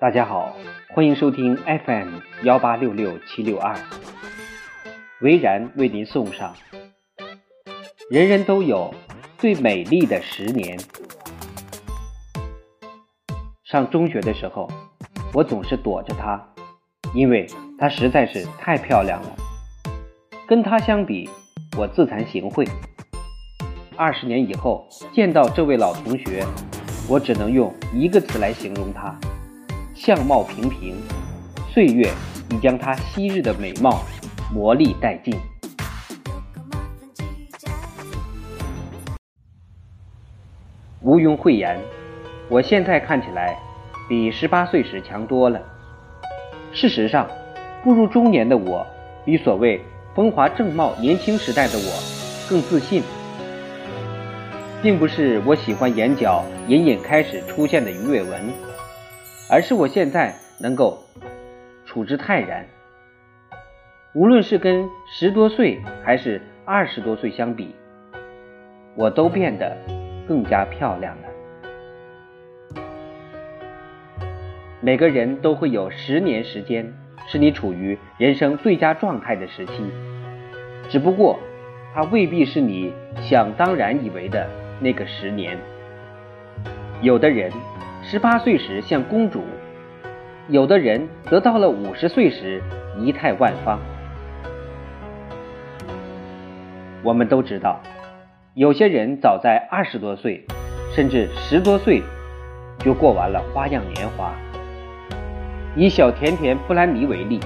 大家好，欢迎收听 FM 幺八六六七六二，维然为您送上。人人都有最美丽的十年。上中学的时候，我总是躲着她，因为她实在是太漂亮了。跟她相比，我自惭形秽。二十年以后见到这位老同学，我只能用一个词来形容她。相貌平平，岁月已将她昔日的美貌磨砺殆尽。毋庸讳言，我现在看起来比十八岁时强多了。事实上，步入中年的我，比所谓风华正茂年轻时代的我更自信。并不是我喜欢眼角隐隐开始出现的鱼尾纹。而是我现在能够处之泰然，无论是跟十多岁还是二十多岁相比，我都变得更加漂亮了。每个人都会有十年时间是你处于人生最佳状态的时期，只不过它未必是你想当然以为的那个十年。有的人。十八岁时像公主，有的人则到了五十岁时仪态万方。我们都知道，有些人早在二十多岁，甚至十多岁就过完了花样年华。以小甜甜布兰妮为例，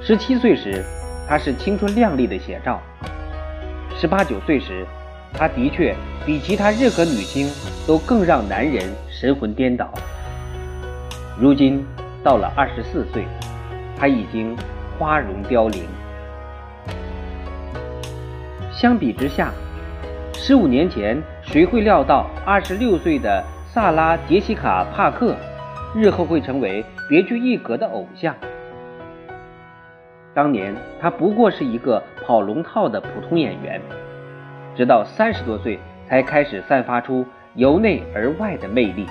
十七岁时她是青春靓丽的写照，十八九岁时。她的确比其他任何女星都更让男人神魂颠倒。如今到了二十四岁，她已经花容凋零。相比之下，十五年前谁会料到二十六岁的萨拉·杰西卡·帕克日后会成为别具一格的偶像？当年她不过是一个跑龙套的普通演员。直到三十多岁才开始散发出由内而外的魅力。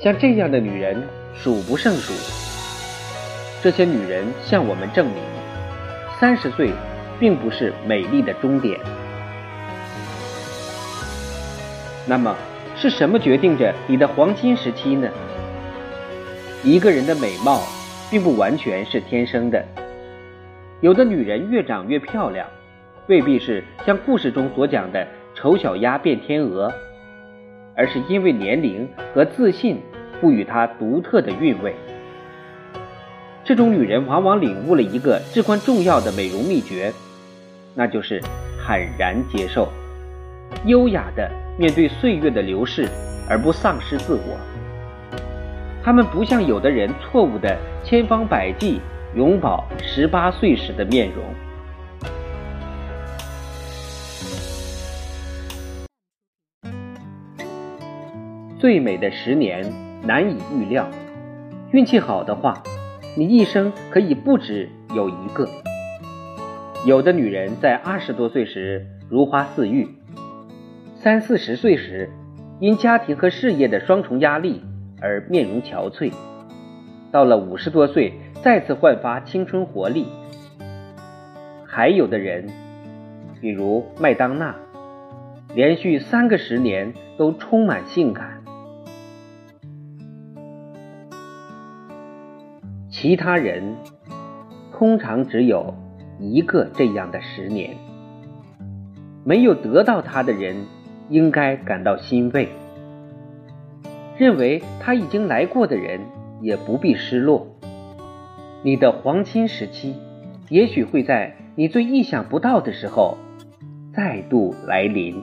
像这样的女人数不胜数。这些女人向我们证明，三十岁并不是美丽的终点。那么，是什么决定着你的黄金时期呢？一个人的美貌，并不完全是天生的。有的女人越长越漂亮，未必是像故事中所讲的“丑小鸭变天鹅”，而是因为年龄和自信赋予她独特的韵味。这种女人往往领悟了一个至关重要的美容秘诀，那就是坦然接受，优雅的面对岁月的流逝而不丧失自我。她们不像有的人错误的千方百计。永葆十八岁时的面容。最美的十年难以预料，运气好的话，你一生可以不止有一个。有的女人在二十多岁时如花似玉，三四十岁时因家庭和事业的双重压力而面容憔悴，到了五十多岁。再次焕发青春活力。还有的人，比如麦当娜，连续三个十年都充满性感。其他人通常只有一个这样的十年。没有得到他的人，应该感到欣慰；认为他已经来过的人，也不必失落。你的黄金时期，也许会在你最意想不到的时候再度来临。